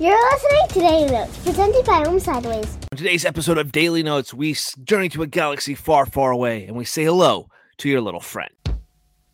You're listening to Daily Notes, presented by Home Sideways. On today's episode of Daily Notes, we journey to a galaxy far, far away and we say hello to your little friend.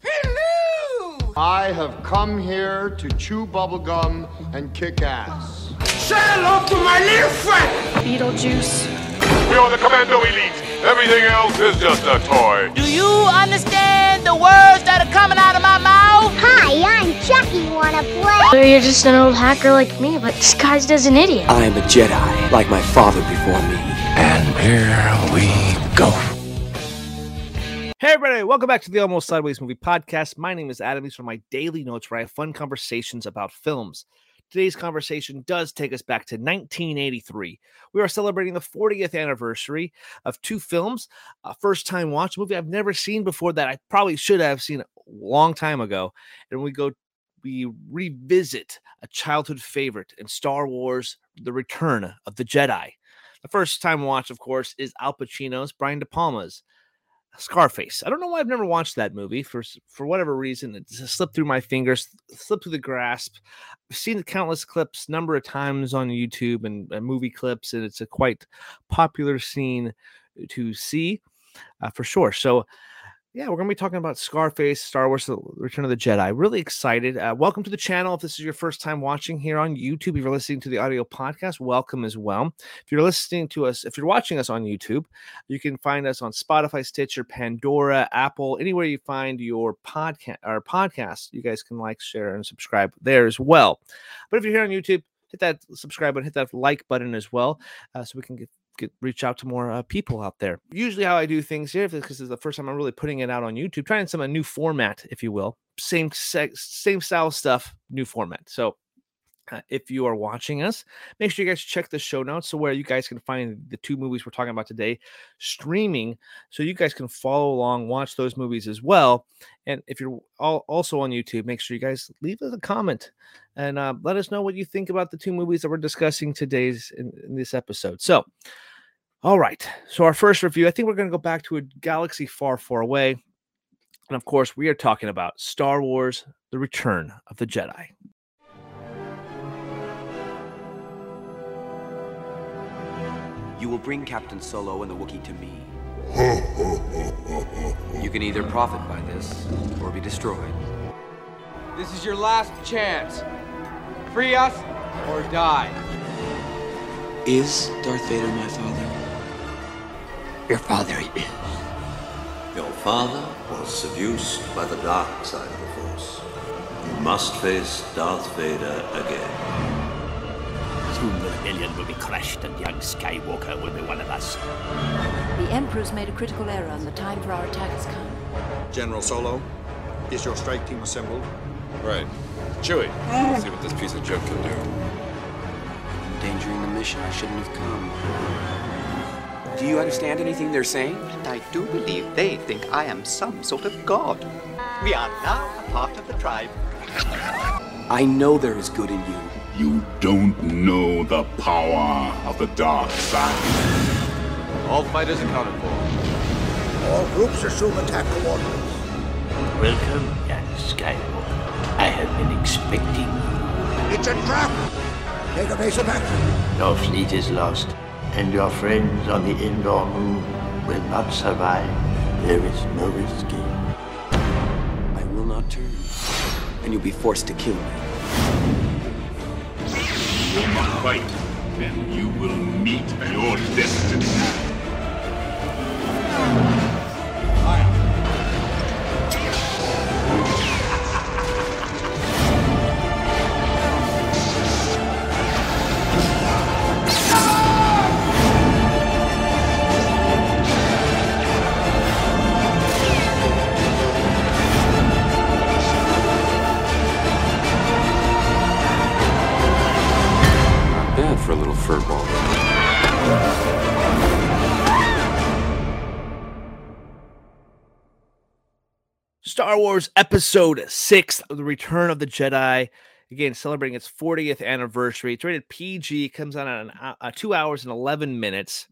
Hello! I have come here to chew bubblegum and kick ass. Say hello to my little friend! Beetlejuice. We are the Commando Elite. Everything else is just a toy. Do you understand the words that are coming out of my mouth? Hi, I'm Chucky. Wanna play? So you're just an old hacker like me, but disguised as an idiot. I am a Jedi, like my father before me. And here we go. Hey, everybody, welcome back to the Almost Sideways Movie Podcast. My name is Adam. These are my daily notes where I have fun conversations about films. Today's conversation does take us back to 1983. We are celebrating the 40th anniversary of two films. A first time watch movie I've never seen before that I probably should have seen a long time ago. And we go, we revisit a childhood favorite in Star Wars The Return of the Jedi. The first time watch, of course, is Al Pacino's, Brian De Palma's Scarface. I don't know why I've never watched that movie for for whatever reason. It slipped through my fingers, slipped through the grasp. I've seen countless clips, number of times on YouTube and, and movie clips, and it's a quite popular scene to see uh, for sure. So. Yeah, we're going to be talking about Scarface, Star Wars: The Return of the Jedi. Really excited. Uh, welcome to the channel. If this is your first time watching here on YouTube, if you're listening to the audio podcast, welcome as well. If you're listening to us, if you're watching us on YouTube, you can find us on Spotify, Stitcher, Pandora, Apple, anywhere you find your podcast or podcast. You guys can like, share, and subscribe there as well. But if you're here on YouTube, hit that subscribe button, hit that like button as well, uh, so we can get get reach out to more uh, people out there. Usually, how I do things here, because this is the first time I'm really putting it out on YouTube, trying some a new format, if you will, same sex, same style stuff, new format. So uh, if you are watching us, make sure you guys check the show notes so where you guys can find the two movies we're talking about today streaming so you guys can follow along, watch those movies as well. And if you're all, also on YouTube, make sure you guys leave us a comment and uh, let us know what you think about the two movies that we're discussing today's in, in this episode. So, all right. So our first review, I think we're going to go back to a galaxy far, far away. And of course, we are talking about Star Wars: The Return of the Jedi. You will bring Captain Solo and the Wookiee to me. You can either profit by this or be destroyed. This is your last chance. Free us or die. Is Darth Vader my father? Your father is. Your father was seduced by the dark side of the Force. You must face Darth Vader again. Soon the rebellion will be crushed and young Skywalker will be one of us. The Emperor's made a critical error and the time for our attack has come. General Solo, is your strike team assembled? Right. Chewie, see what this piece of junk can do. Endangering the mission, I shouldn't have come. Do you understand anything they're saying? And I do believe they think I am some sort of god. We are now a part of the tribe. I know there is good in you. You don't know the power of the dark side. All fighters accounted for. All groups assume attack coordinates. Welcome, young Skywalker. I have been expecting you. It's a trap! Take of action. Your fleet is lost, and your friends on the Endor moon will not survive. There is no escape. I will not turn. And you'll be forced to kill me. Fight, then you will meet your destiny. Star Wars Episode 6 of The Return of the Jedi. Again, celebrating its 40th anniversary. It's rated PG, comes out at an, uh, two hours and 11 minutes.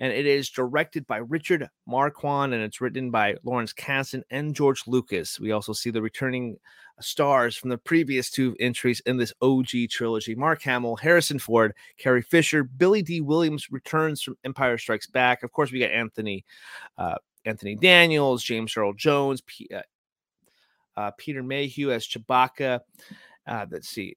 And it is directed by Richard Marquand and it's written by Lawrence Kasdan and George Lucas. We also see the returning stars from the previous two entries in this OG trilogy. Mark Hamill, Harrison Ford, Carrie Fisher, Billy Dee Williams returns from Empire Strikes Back. Of course, we got Anthony uh, Anthony Daniels, James Earl Jones, P- uh, uh, Peter Mayhew as Chewbacca. Uh, let's see.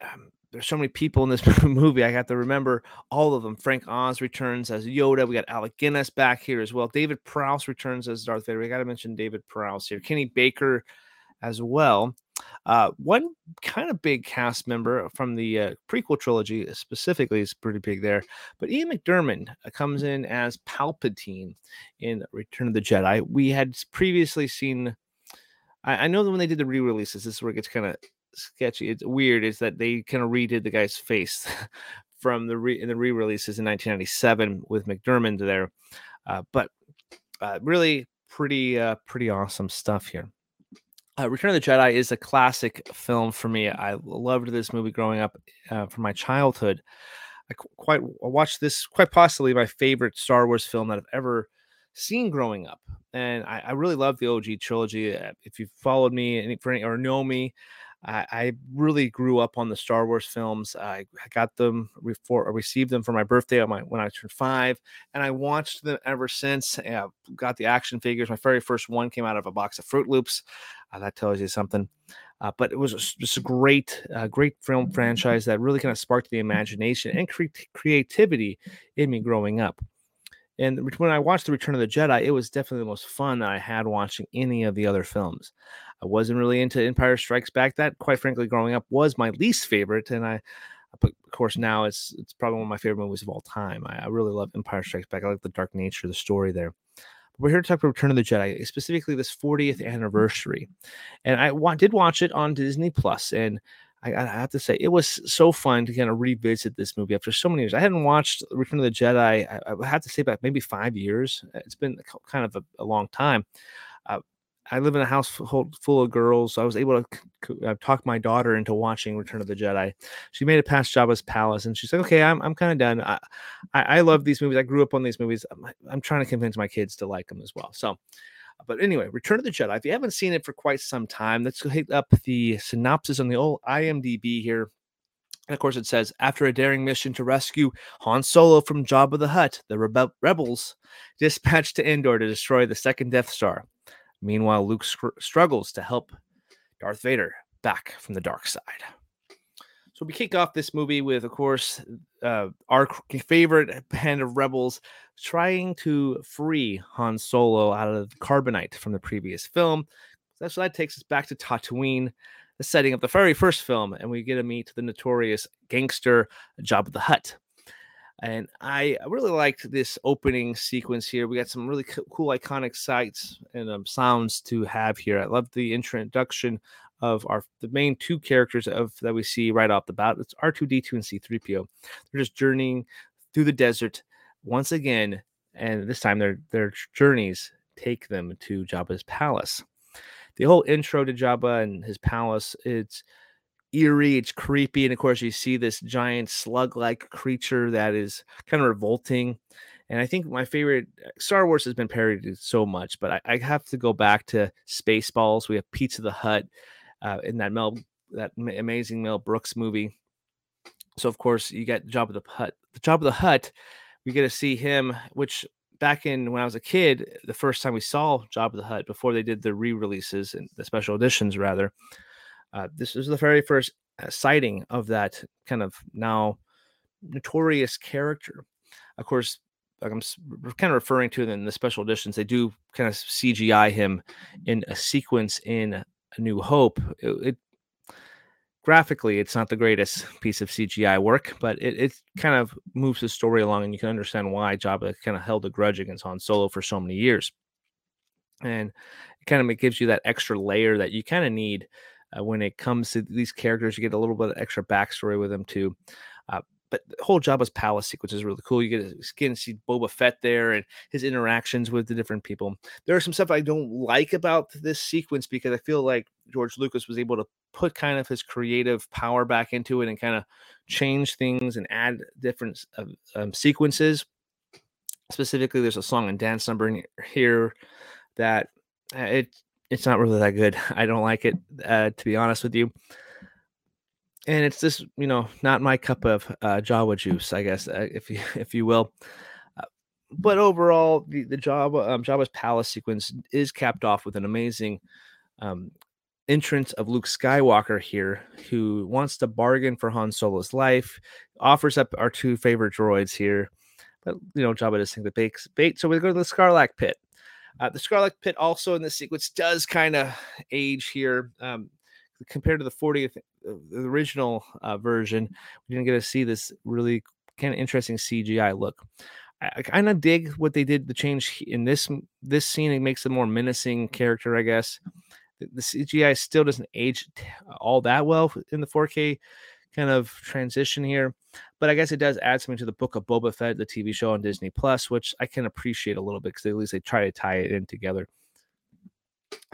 Um, there's so many people in this movie. I got to remember all of them. Frank Oz returns as Yoda. We got Alec Guinness back here as well. David Prowse returns as Darth Vader. We got to mention David Prowse here. Kenny Baker as well. Uh, one kind of big cast member from the uh, prequel trilogy, specifically, is pretty big there. But Ian McDiarmid uh, comes in as Palpatine in Return of the Jedi. We had previously seen. I, I know that when they did the re-releases, this is where it gets kind of sketchy. It's weird. Is that they kind of redid the guy's face from the re, in the re-releases in 1997 with McDiarmid there, uh, but uh, really pretty uh, pretty awesome stuff here. Uh, Return of the Jedi is a classic film for me. I loved this movie growing up uh, from my childhood. I quite I watched this quite possibly my favorite Star Wars film that I've ever seen growing up, and I, I really love the OG trilogy. Uh, If you've followed me any, any, or know me, I, I really grew up on the Star Wars films. I, I got them before I received them for my birthday on my when I turned five, and I watched them ever since. I got the action figures. My very first one came out of a box of Froot Loops. Uh, that tells you something. Uh, but it was just- just a great, uh, great film franchise that really kind of sparked the imagination and cre- creativity in me growing up. And when I watched The Return of the Jedi, it was definitely the most fun that I had watching any of the other films. I wasn't really into Empire Strikes Back. That, quite frankly, growing up was my least favorite. And I, of course, now it's it's probably one of my favorite movies of all time. I, I really love Empire Strikes Back. I like the dark nature of the story there. But we're here to talk about Return of the Jedi, specifically this 40th anniversary. And I wa- did watch it on Disney Plus, and I, I have to say it was so fun to kind of revisit this movie after so many years. I hadn't watched Return of the Jedi. I, I have to say about maybe five years. It's been kind of a, a long time. Uh, I live in a house full, of girls, so I was able to uh, talk my daughter into watching Return of the Jedi. She made it past Jabba's palace, and she's like, "Okay, I'm I'm kind of done. I, I I love these movies. I grew up on these movies. I'm, I'm trying to convince my kids to like them as well." So, but anyway, Return of the Jedi. If you haven't seen it for quite some time, let's hit up the synopsis on the old IMDb here. And of course, it says after a daring mission to rescue Han Solo from Jabba the Hutt, the rebe- rebels dispatched to Endor to destroy the second Death Star. Meanwhile, Luke scr- struggles to help Darth Vader back from the dark side. So we kick off this movie with, of course, uh, our favorite band of rebels trying to free Han Solo out of carbonite from the previous film. That's so that takes us back to Tatooine, the setting of the very first film, and we get to meet the notorious gangster Jabba the Hutt. And I really liked this opening sequence here. We got some really co- cool, iconic sights and um, sounds to have here. I love the introduction of our the main two characters of that we see right off the bat. It's R2D2 and C3PO. They're just journeying through the desert once again, and this time their their journeys take them to Jabba's palace. The whole intro to Jabba and his palace, it's eerie, it's creepy, and of course you see this giant slug-like creature that is kind of revolting. And I think my favorite uh, Star Wars has been parodied so much, but I, I have to go back to Spaceballs. We have Pizza the Hut uh, in that Mel that ma- amazing Mel Brooks movie. So of course you get Jabba the Hutt. The Jabba the Hutt, we get to see him, which back in when I was a kid, the first time we saw Jabba the Hutt before they did the re-releases and the special editions rather. Uh, this is the very first uh, sighting of that kind of now notorious character. Of course, like I'm kind of referring to in the special editions, they do kind of CGI him in a sequence in A New Hope. It, it graphically, it's not the greatest piece of CGI work, but it, it kind of moves the story along, and you can understand why Jabba kind of held a grudge against Han Solo for so many years. And it kind of gives you that extra layer that you kind of need uh, when it comes to these characters. You get a little bit of extra backstory with them too. Uh, but the whole Jabba's palace sequence is really cool. You get to see Boba Fett there and his interactions with the different people. There are some stuff I don't like about this sequence because I feel like George Lucas was able to put kind of his creative power back into it and kind of change things and add different uh, um, sequences. Specifically, there's a song and dance number in here that uh, it it's not really that good. I don't like it, uh, to be honest with you. And it's just, you know, not my cup of uh, Jawa juice, I guess, uh, if you if you will. Uh, but overall, the the Jabba um, Jabba's palace sequence is capped off with an amazing um, entrance of Luke Skywalker here, who wants to bargain for Han Solo's life, offers up our two favorite droids here. But you know, Jabba does think the bait, bait. So we go to the Sarlacc pit. Uh, the Sarlacc pit also in this sequence does kind of age here. Um, compared to the 40th uh, the original uh, version, we didn't get to see this really kind of interesting CGI look. I, I kind of dig what they did the change in this this scene. It makes a more menacing character, I guess the CGI still doesn't age all that well in the 4K kind of transition here, but I guess it does add something to the Book of Boba Fett, the TV show on Disney Plus, which I can appreciate a little bit because at least they try to tie it in together.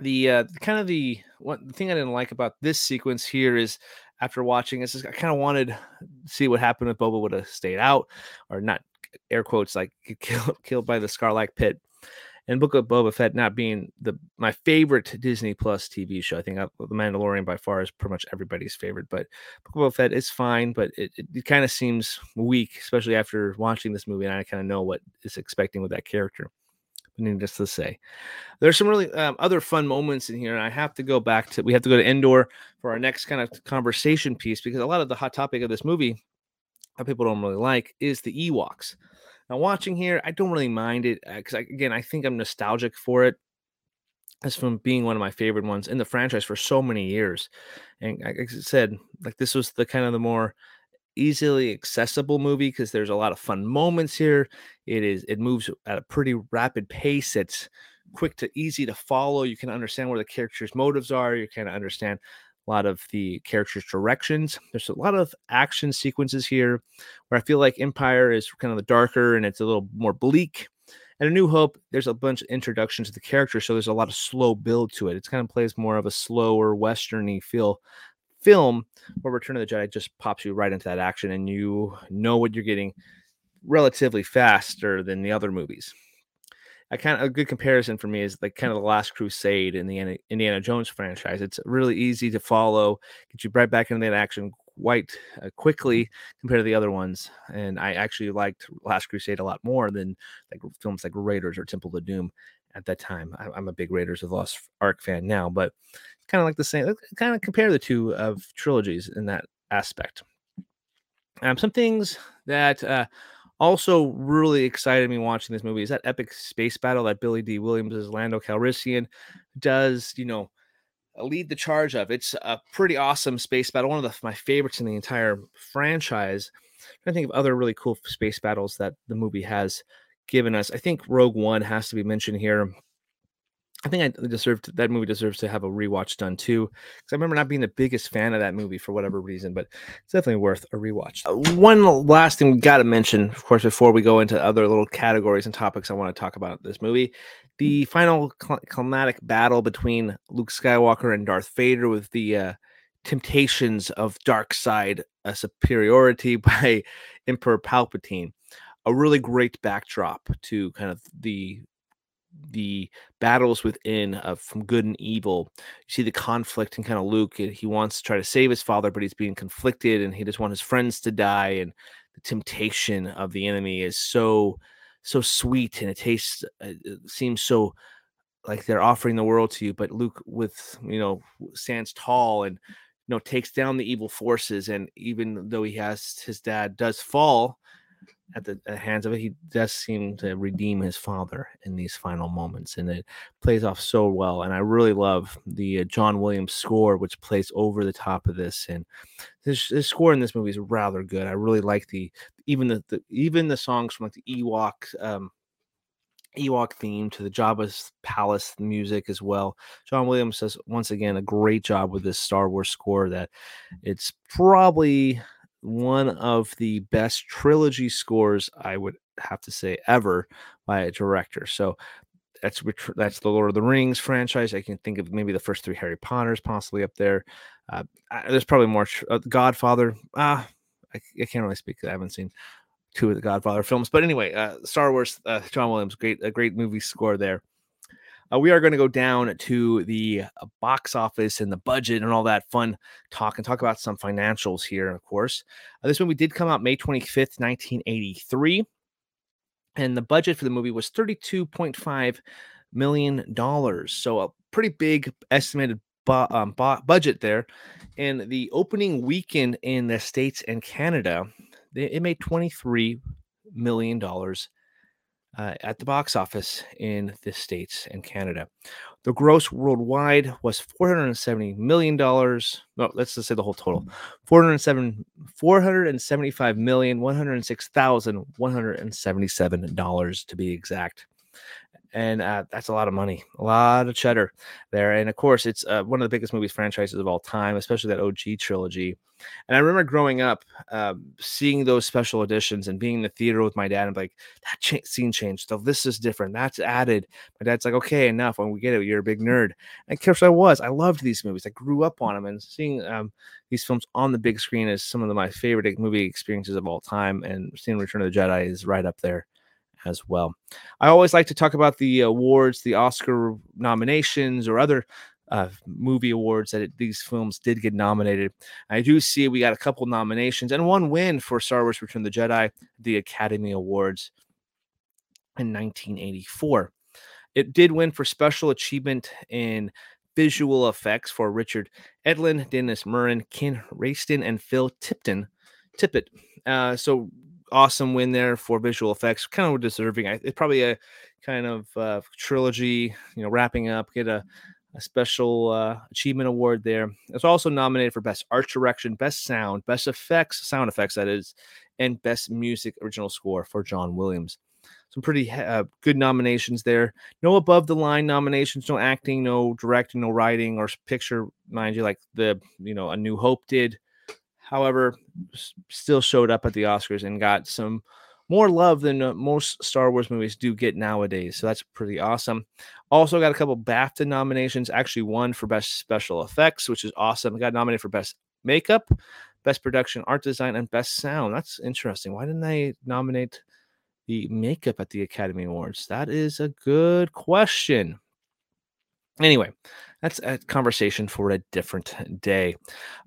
The uh, kind of the what the thing I didn't like about this sequence here is after watching this, is I kind of wanted to see what happened if Boba would have stayed out or not air quotes like killed killed by the Sarlacc pit and Book of Boba Fett not being the my favorite Disney Plus TV show. I think I, The Mandalorian by far is pretty much everybody's favorite, but Book of Boba Fett is fine, but it, it, it kind of seems weak, especially after watching this movie, and I kind of know what is expecting with that character. But needless to say, there's some really um, other fun moments in here, and I have to go back to we have to go to Endor for our next kind of conversation piece because a lot of the hot topic of this movie that people don't really like is the Ewoks. Now, watching here, I don't really mind it because, uh, again, I think I'm nostalgic for it as from being one of my favorite ones in the franchise for so many years. And like I said, like this was the kind of the more easily accessible movie because there's a lot of fun moments here. It is it moves at a pretty rapid pace. It's quick to easy to follow. You can understand where the characters' motives are. You of understand a lot of the characters' directions. There's a lot of action sequences here where I feel like Empire is kind of the darker and it's a little more bleak. And A New Hope, there's a bunch of introductions to the characters, so there's a lot of slow build to it. It kind of plays more of a slower westerny feel film where Return of the Jedi just pops you right into that action and you know what you're getting relatively faster than the other movies. I kind of a good comparison for me is like kind of the Last Crusade in the Indiana Jones franchise. It's really easy to follow, get you right back into that action quite uh, quickly compared to the other ones. And I actually liked Last Crusade a lot more than like films like Raiders or Temple of Doom at that time. I, am a big Raiders of the Lost Ark fan now, but kind of like the same. Kind of compare the two of trilogies in that aspect. Um, some things that uh, also really excited me watching this movie is that epic space battle that Billy Dee Williams as Lando Calrissian does, you know, uh, lead the charge of. It's a pretty awesome space battle, one of the, my favorites in the entire franchise. I think of other really cool space battles that the movie has given us. I think Rogue One has to be mentioned here. I think I deserved that movie deserves to have a rewatch done too. Because I remember not being the biggest fan of that movie for whatever reason, but it's definitely worth a rewatch. Uh, one last thing we got to mention, of course, before we go into other little categories and topics I want to talk about this movie, the final cl- climatic battle between Luke Skywalker and Darth Vader with the uh, temptations of dark side uh, superiority by Emperor Palpatine. A really great backdrop to kind of the the battles within of from good and evil. You see the conflict and kind of Luke. He wants to try to save his father, but he's being conflicted, and he just wants his friends to die. And the temptation of the enemy is so so sweet, and it tastes uh, it seems so like they're offering the world to you. But Luke, with you know, stands tall and you know takes down the evil forces. And even though he has his dad does fall at the hands of it, he does seem to redeem his father in these final moments, and it plays off so well. And I really love the uh, John Williams score, which plays over the top of this. And this, this score in this movie is rather good. I really like the even the, the even the songs from like the Ewok um, Ewok theme to the Jabba's Palace music as well. John Williams does once again a great job with this Star Wars score. That it's probably one of the best trilogy scores I would have to say ever by a director. So that's that's the Lord of the Rings franchise. I can think of maybe the first three Harry Potters possibly up there. Uh, there's probably more. Uh, Godfather. Ah, I, I, can't really speak. I haven't seen two of the Godfather films, but anyway, uh, Star Wars. Uh, John Williams, great a great movie score there. Uh, we are going to go down to the uh, box office and the budget and all that fun talk and talk about some financials here, of course. Uh, this movie did come out May 25th, 1983. And the budget for the movie was $32.5 million. So a pretty big estimated bu- um, bu- budget there. And the opening weekend in the States and Canada, they, it made $23 million uh, at the box office in the States and Canada. The gross worldwide was $470 million. No, let's just say the whole total 407, $475,106,177 to be exact and uh, that's a lot of money, a lot of cheddar there. And of course, it's uh, one of the biggest movies franchises of all time, especially that OG trilogy. And I remember growing up, uh, seeing those special editions and being in the theater with my dad and like that cha- scene changed. So this is different. That's added. My dad's like, okay, enough. When we get it, you're a big nerd. And of course, I was. I loved these movies. I grew up on them, and seeing um, these films on the big screen is some of the, my favorite movie experiences of all time. And seeing Return of the Jedi is right up there as well. I always like to talk about the awards, the Oscar nominations, or other uh, movie awards that it, these films did get nominated. I do see we got a couple nominations and one win for Star Wars Return of the Jedi, the Academy Awards in 1984. It did win for Special Achievement in Visual Effects for Richard Edlund, Dennis Muren, Ken Ralston, and Phil Tipton. Tippett. Uh, so awesome win there for visual effects. Kind of deserving. It's probably a kind of uh, trilogy, you know, wrapping up. Get a, a special uh, achievement award there. It's also nominated for best art direction, best sound, best effects, sound effects that is, and best music original score for John Williams. Some pretty uh, good nominations there. No above the line nominations, no acting, no directing, no writing or picture, mind you, like the you know A New Hope did. However, still showed up at the Oscars and got some more love than uh, most Star Wars movies do get nowadays. So that's pretty awesome. Also got a couple BAFTA nominations. Actually, one for best special effects, which is awesome. Got nominated for best makeup, best production, art design, and best sound. That's interesting. Why didn't they nominate the makeup at the Academy Awards? That is a good question. Anyway, that's a conversation for a different day.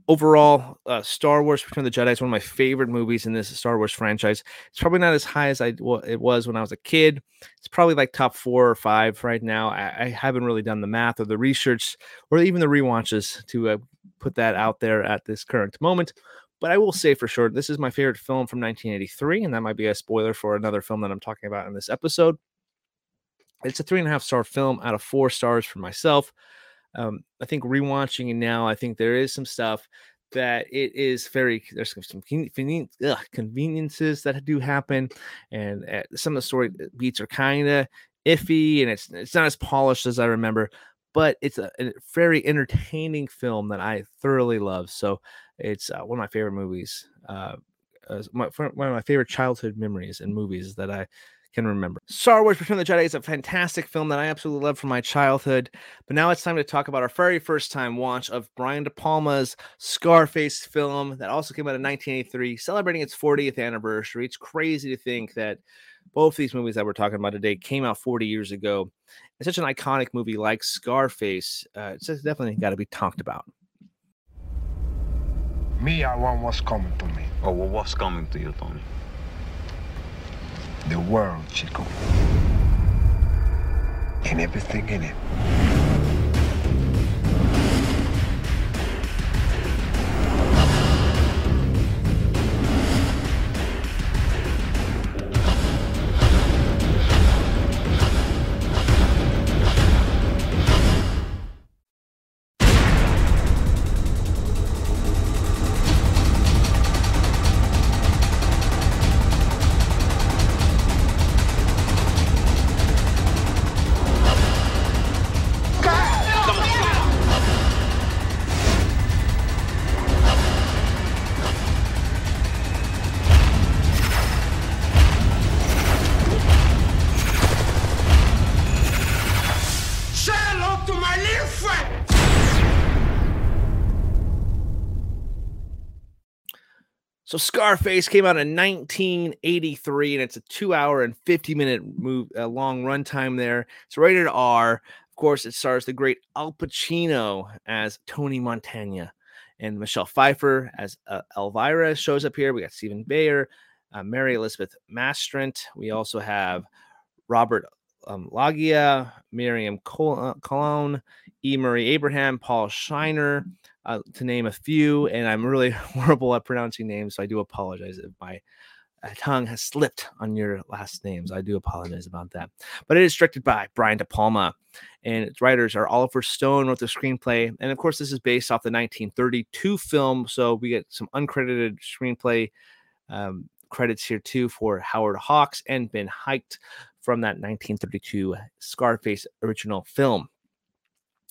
Overall, uh, Star Wars: Return of the Jedi is one of my favorite movies in this Star Wars franchise. It's probably not as high as I well, it was when I was a kid. It's probably like top four or five right now. I, I haven't really done the math or the research or even the re-watches to uh, put that out there at this current moment. But I will say for sure, this is my favorite film from 1983, and that might be a spoiler for another film that I'm talking about in this episode. It's a three and a half star film out of four stars for myself. Um, I think rewatching it now, I think there is some stuff that it is very there's some conveniences that do happen, and uh, some of the story uh, beats are kind of iffy, and it's it's not as polished as I remember, but it's a, a very entertaining film that I thoroughly love. So it's uh, one of my favorite movies. Uh, my, one of my favorite childhood memories and movies that I can remember. Star Wars Return of the Jedi is a fantastic film that I absolutely love from my childhood. But now it's time to talk about our very first time watch of Brian De Palma's Scarface film that also came out in 1983, celebrating its 40th anniversary. It's crazy to think that both these movies that we're talking about today came out 40 years ago. It's such an iconic movie like Scarface. Uh, it's definitely got to be talked about. Me, I want what's coming to me. Oh, well, what's coming to you, Tony? The world, Chico. And everything in it. So Scarface came out in 1983, and it's a two-hour and 50-minute move, a long runtime there. It's rated R. Of course, it stars the great Al Pacino as Tony Montana, and Michelle Pfeiffer as uh, Elvira shows up here. We got Steven Bauer, uh, Mary Elizabeth Mastrant. We also have Robert um, Loggia, Miriam Col- uh, E. Murray Abraham, Paul Shenar, uh, to name a few. And I'm really horrible at pronouncing names, so I do apologize if my uh, tongue has slipped on your last names. I do apologize about that. But it is directed by Brian De Palma, and its writers are Oliver Stone wrote the screenplay, and of course, this is based off the 1932 film, so we get some uncredited screenplay um, credits here too for Howard Hawks and Ben Hecht from that 1932 Scarface original film.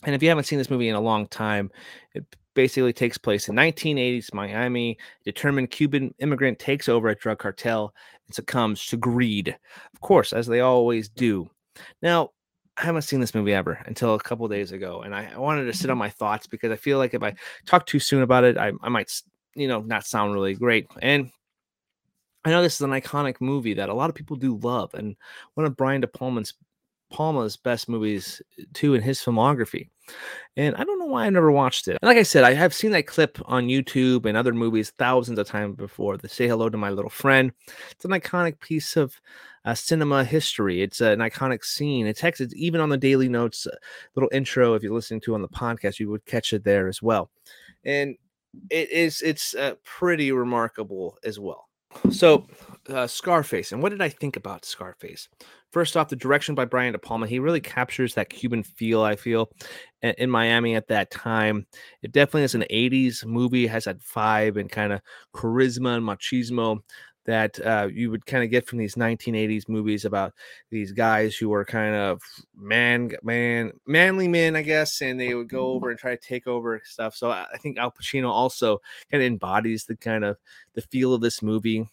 And if you haven't seen this movie in a long time, it basically takes place in 1980s Miami. Determined Cuban immigrant takes over a drug cartel and succumbs to greed, of course, as they always do. Now, I haven't seen this movie ever until a couple days ago, and I, I, wanted to sit on mm-hmm. my thoughts because I feel like if I talk too soon about it, I, I might, you know, not sound really great. And I know this is an iconic movie that a lot of people do love, and one of Brian De Palma's Palma's best movies uh, too in his filmography. And I don't know why I never watched it. And like I said, I have seen that clip on YouTube and other movies thousands of times before. The Say Hello to My Little Friend. It's an iconic piece of uh, cinema history. It's an iconic scene. It's. Even on the Daily Notes uh, little intro. If you're listening to on the podcast, you would catch it there as well. And it is. It's uh, pretty remarkable as well. So, uh, Scarface. And what did I think about Scarface? First off, the direction by Brian De Palma, he really captures that Cuban feel, I feel, in Miami at that time. It definitely is an 80s movie, has that vibe and kind of charisma and machismo that uh, you would kind of get from these 1980s movies about these guys who were kind of man, man, manly men, I guess, and they would go over and try to take over stuff. So I think Al Pacino also kind of embodies the kind of the feel of this movie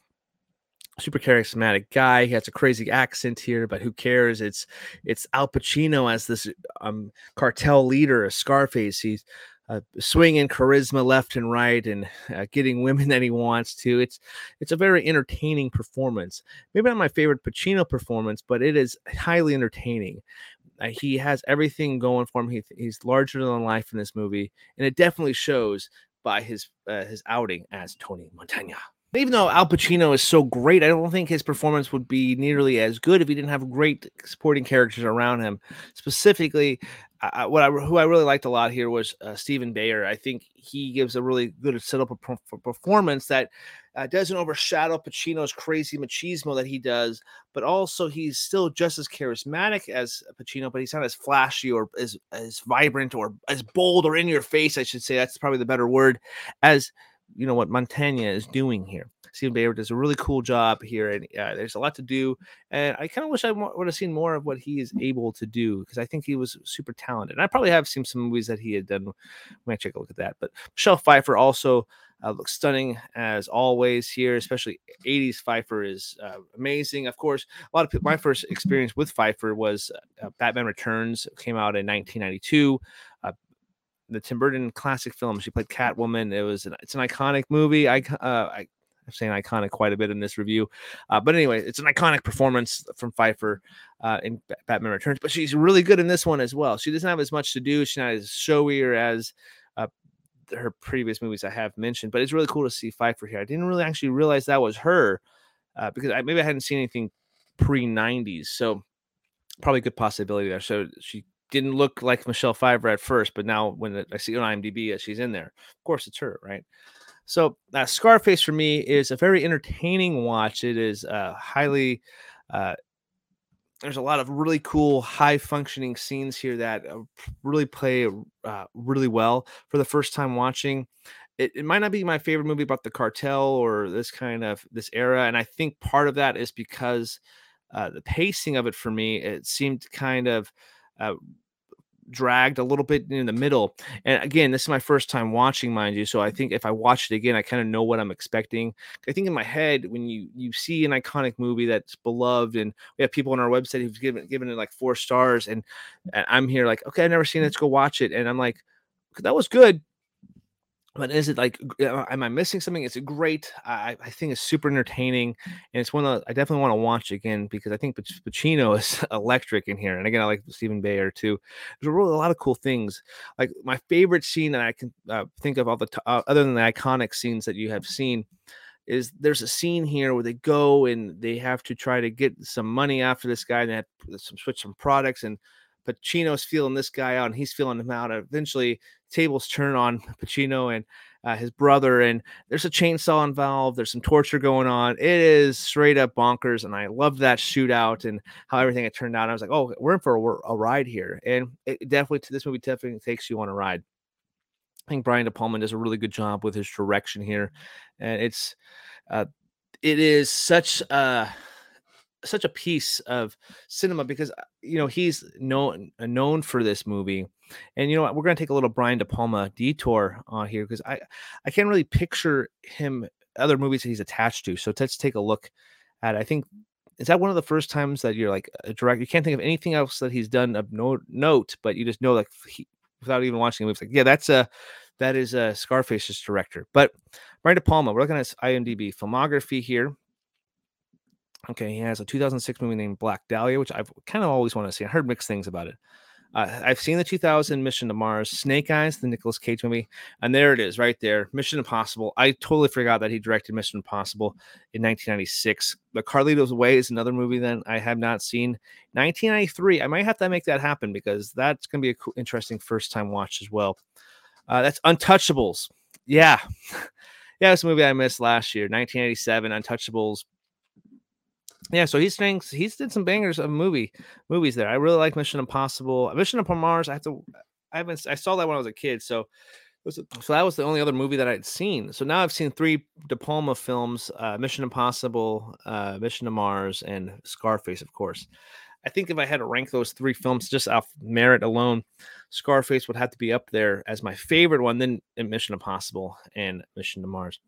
super charismatic guy. He has a crazy accent here, but who cares? It's it's Al Pacino as this um, cartel leader, a Scarface. He's uh, swinging charisma left and right and uh, getting women that he wants to. It's it's a very entertaining performance. Maybe not my favorite Pacino performance, but it is highly entertaining. Uh, he has everything going for him. He, he's larger than life in this movie, and it definitely shows by his uh, his outing as Tony Montana even though Al Pacino is so great, I don't think his performance would be nearly as good if he didn't have great supporting characters around him. Specifically, uh, what I who I really liked a lot here was uh, Steven Bauer. I think he gives a really good setup for performance that uh, doesn't overshadow Pacino's crazy machismo that he does, but also he's still just as charismatic as Pacino, but he's not as flashy or as as vibrant or as bold or in your face. I should say that's probably the better word as you know what Montana is doing here. Steven Bauer does a really cool job here, and uh, there's a lot to do. And I kind of wish I would have seen more of what he is able to do because I think he was super talented. And I probably have seen some movies that he had done. We might take a look at that. But Michelle Pfeiffer also uh, looks stunning as always here, especially 80s Pfeiffer is uh, amazing. Of course, a lot of people, my first experience with Pfeiffer was uh, Batman Returns, came out in 1992 the Tim Burton classic film. She played Catwoman. It was an, it's an iconic movie. I uh, I I'm saying iconic quite a bit in this review, uh, but anyway, it's an iconic performance from Pfeiffer uh, in Batman Returns. But she's really good in this one as well. She doesn't have as much to do. She's not as showy or as uh, her previous movies I have mentioned. But it's really cool to see Pfeiffer here. I didn't really actually realize that was her uh, because I, maybe I hadn't seen anything pre '90s, so probably a good possibility there. So she didn't look like Michelle Pfeiffer at first, but now when I see on IMDb, she's in there. Of course, it's her, right? So, uh, Scarface for me is a very entertaining watch. It is uh, highly. Uh, there's a lot of really cool, high functioning scenes here that uh, really play uh, really well for the first time watching. It, it, might not be my favorite movie about the cartel or this kind of this era, and I think part of that is because uh, the pacing of it for me it seemed kind of uh, dragged a little bit in the middle. And again, this is my first time watching, mind you. So I think if I watch it again, I kind of know what I'm expecting. I think in my head, when you you see an iconic movie that's beloved, and we have people on our website who've given given it like four stars, and, and I'm here like, okay, I've never seen it. Let's go watch it. And I'm like, that was good. But is it like am i missing something? It's a great? I i think it's super entertaining and it's one of i definitely want to watch again because i think Pac- pacino is electric in here and again i like steven bauer too. There's a really a lot of cool things. Like my favorite scene that i can uh, think of all the t- uh, other than the iconic scenes that you have seen is there's a scene here where they go and they have to try to get some money after this guy and they have to switch some products and Pacino's feeling this guy out and he's feeling him out. Eventually, tables turn on Pacino and uh, his brother, and there's a chainsaw involved. There's some torture going on. It is straight up bonkers, and I love that shootout and how everything had turned out. I was like, oh, we're in for a, a ride here, and it definitely this movie definitely takes you on a ride. I think Brian De Palma does a really good job with his direction here, and it's uh, it is such a such a piece of cinema because uh, you know he's known uh, known for this movie. And you know what we're going to take a little brian de palma detour on here because i i can't really picture him other movies that he's attached to. So let's take a look at i think is that one of the first times that you're like a director you can't think of anything else that he's done of no, note but you just know like he, without even watching the movie like yeah that's a that is a scarface's director. But brian de palma we're looking at his imdb filmography here Okay, he has a 2006 movie named Black Dahlia, which I've kind of always wanted to see. I heard mixed things about it. Uh, I've seen the 2000 Mission to Mars, Snake Eyes, the Nicolas Cage movie, and there it is, right there, Mission Impossible. I totally forgot that he directed Mission Impossible in 1996. The Carlito's Way is another movie that I have not seen. 1993, I might have to make that happen because that's going to be a cool, interesting first time watch as well. Uh, that's Untouchables. Yeah, yeah, it's a movie I missed last year, 1987. Untouchables yeah, so he's saying he's did some bangers of movie movies there. I really like Mission Impossible. Mission Upon Mars. I have to. I haven't. I saw that when I was a kid. So, so that was the only other movie that I'd seen. So now I've seen three De Palma films: uh, Mission Impossible, uh, Mission to Mars, and Scarface, of course. I think if I had to rank those three films just off merit alone, Scarface would have to be up there as my favorite one, then Mission Impossible and Mission to Mars.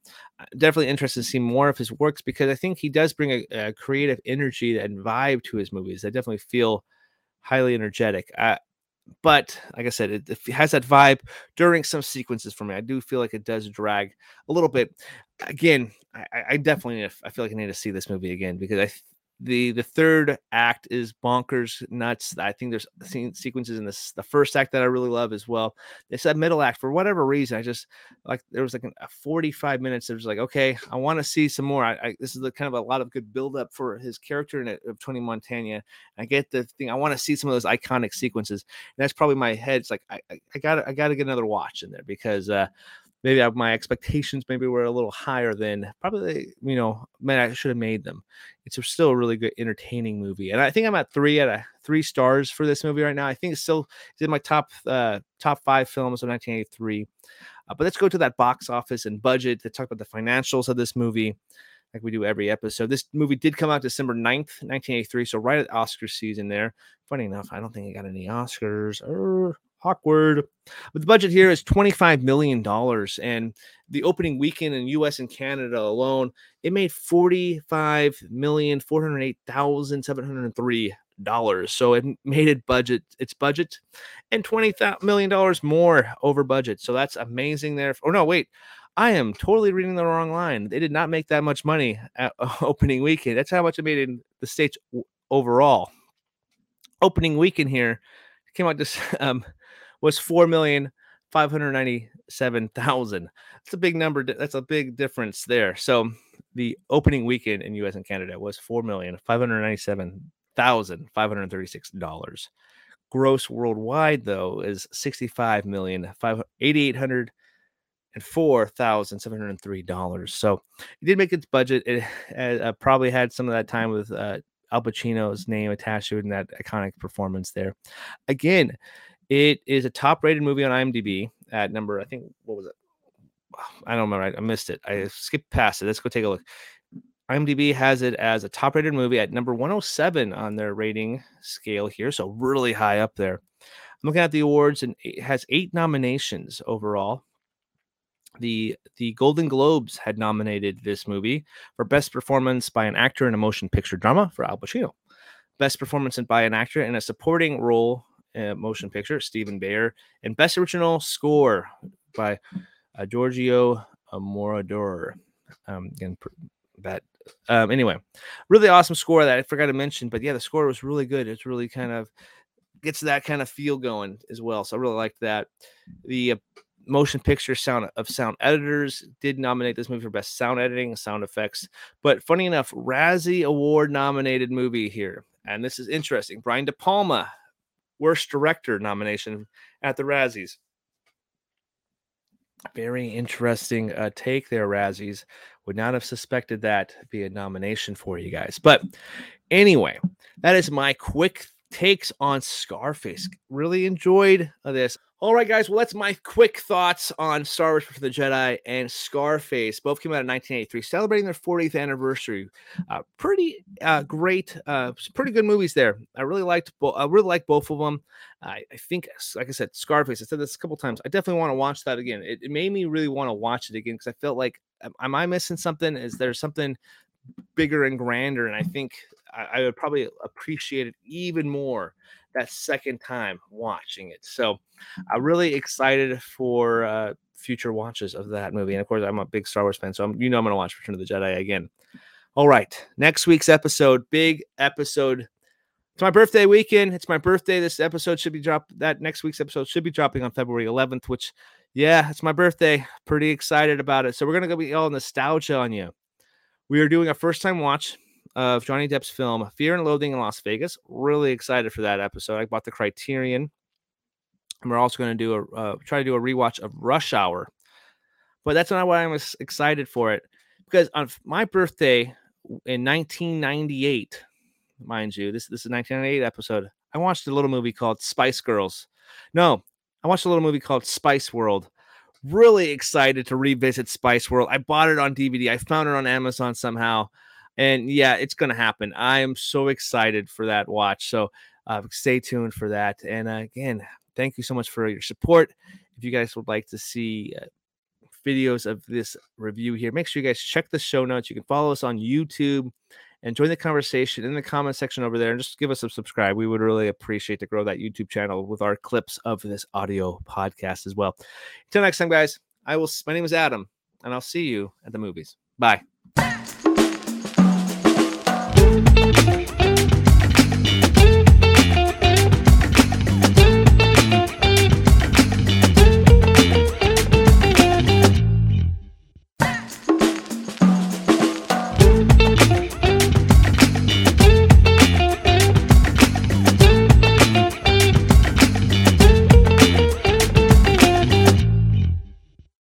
Definitely interested to see more of his works because I think he does bring a, a creative energy and vibe to his movies. I definitely feel highly energetic. But like I said, it, it, has that vibe during some sequences for me. I do feel like it does drag a little bit. Again, I, I definitely I feel like I need to see this movie again because I the the third act is bonkers nuts i think there's sequences in this the first act that i really love as well. It's that middle act for whatever reason i just like there was like a 45 minutes It was like okay i want to see some more. I, I, this is the kind of a lot of good build up for his character in it of tony montana. I get the thing i want to see some of those iconic sequences. And that's probably my head it's like i, I gotta i gotta get another watch in there because uh maybe I, my expectations maybe were a little higher than probably you know man I should have made them. It's still a really good entertaining movie, and I think I'm at three at a three stars for this movie right now. I think it's still it's in my top uh, top five films of 1983. Uh, but let's go to that box office and budget to talk about the financials of this movie. Like we do every episode. This movie did come out December 9th, 1983. So right at Oscar season there. Funny enough, I don't think it got any Oscars. Er, awkward. But the budget here is $25 million. And the opening weekend in US and Canada alone, it made $45,408,703. So it made it budget its budget and twenty million dollars more over budget. So that's amazing there. Oh no, wait. I am totally reading the wrong line. They did not make that much money at opening weekend. That's how much it made in the states overall. Opening weekend here came out just um, was four million five hundred ninety-seven thousand. That's a big number. That's a big difference there. So the opening weekend in U.S. and Canada was four million five hundred ninety-seven thousand five hundred thirty-six dollars. Gross worldwide though is sixty-five million five eighty-eight hundred and four thousand seven hundred three dollars. So it did make its budget. It uh, probably had some of that time with uh, Al Pacino's name attached to it and that iconic performance there. Again, it is a top rated movie on IMDb at number, I think, what was it? I don't remember. I, missed it. I skipped past it. Let's go take a look. IMDb has it as a top rated movie at number 107 on their rating scale here. So, really high up there. I'm looking at the awards and it has eight nominations overall. The the Golden Globes had nominated this movie for best performance by an actor in a motion picture drama for Al Pacino, best performance by an actor in a supporting role uh, motion picture, Steven Bauer, and Best Original Score by uh, Giorgio Moroder. Um, again, that um, anyway, really awesome score that I forgot to mention, but yeah, the score was really good. It's really kind of gets that kind of feel going as well. So I really liked that. The uh, motion picture sound of sound editors did nominate this movie for best sound editing sound effects but funny enough razzie award nominated movie here and this is interesting brian de palma worst director nomination at the razzies. Very interesting uh, take there razzies. Would not have suspected that be a nomination for you guys. But anyway that is my quick takes on scarface. Really enjoyed this all right, guys. Well, that's my quick thoughts on Star Wars for the Jedi and Scarface. Both came out in 1983, celebrating their 40th anniversary. Uh, pretty uh, great, uh, pretty good movies there. I really liked, bo- I really liked both of them. I, I, think, like I said, Scarface. I said this a couple times. I definitely want to watch that again. It, it made me really want to watch it again because I felt like, am I missing something? Is there something bigger and grander? And I think I, I would probably appreciate it even more that second time watching it. So I'm really excited for uh, future watches of that movie. And of course, I'm a big Star Wars fan, so I'm, you know I'm going to watch Return of the Jedi again. All right, next week's episode, big episode. It's my birthday weekend. It's my birthday. This episode should be dropped. That next week's episode should be dropping on February 11th. Which, yeah, it's my birthday. Pretty excited about it. So we're gonna go be all nostalgia on you. We are doing a first time watch of Johnny Depp's film Fear and Loathing in Las Vegas. Really excited for that episode. I bought the Criterion. And we're also going to do a uh, try to do a rewatch of Rush Hour. But that's not why I'm excited for it because on my birthday in 1998, mind you, this this is a 1998 episode. I watched a little movie called Spice Girls. No, I watched a little movie called Spice World. Really excited to revisit Spice World. I bought it on DVD. I found it on Amazon somehow. And yeah, it's going to happen. I am so excited for that watch. So uh, stay tuned for that. And uh, again, thank you so much for your support. If you guys would like to see uh, videos of this review here, make sure you guys check the show notes. You can follow us on YouTube and join the conversation in the comment section over there and just give us a subscribe. We would really appreciate to grow that YouTube channel with our clips of this audio podcast as well. Until next time, guys, I will. My name is Adam, and I'll see you at the movies. Bye.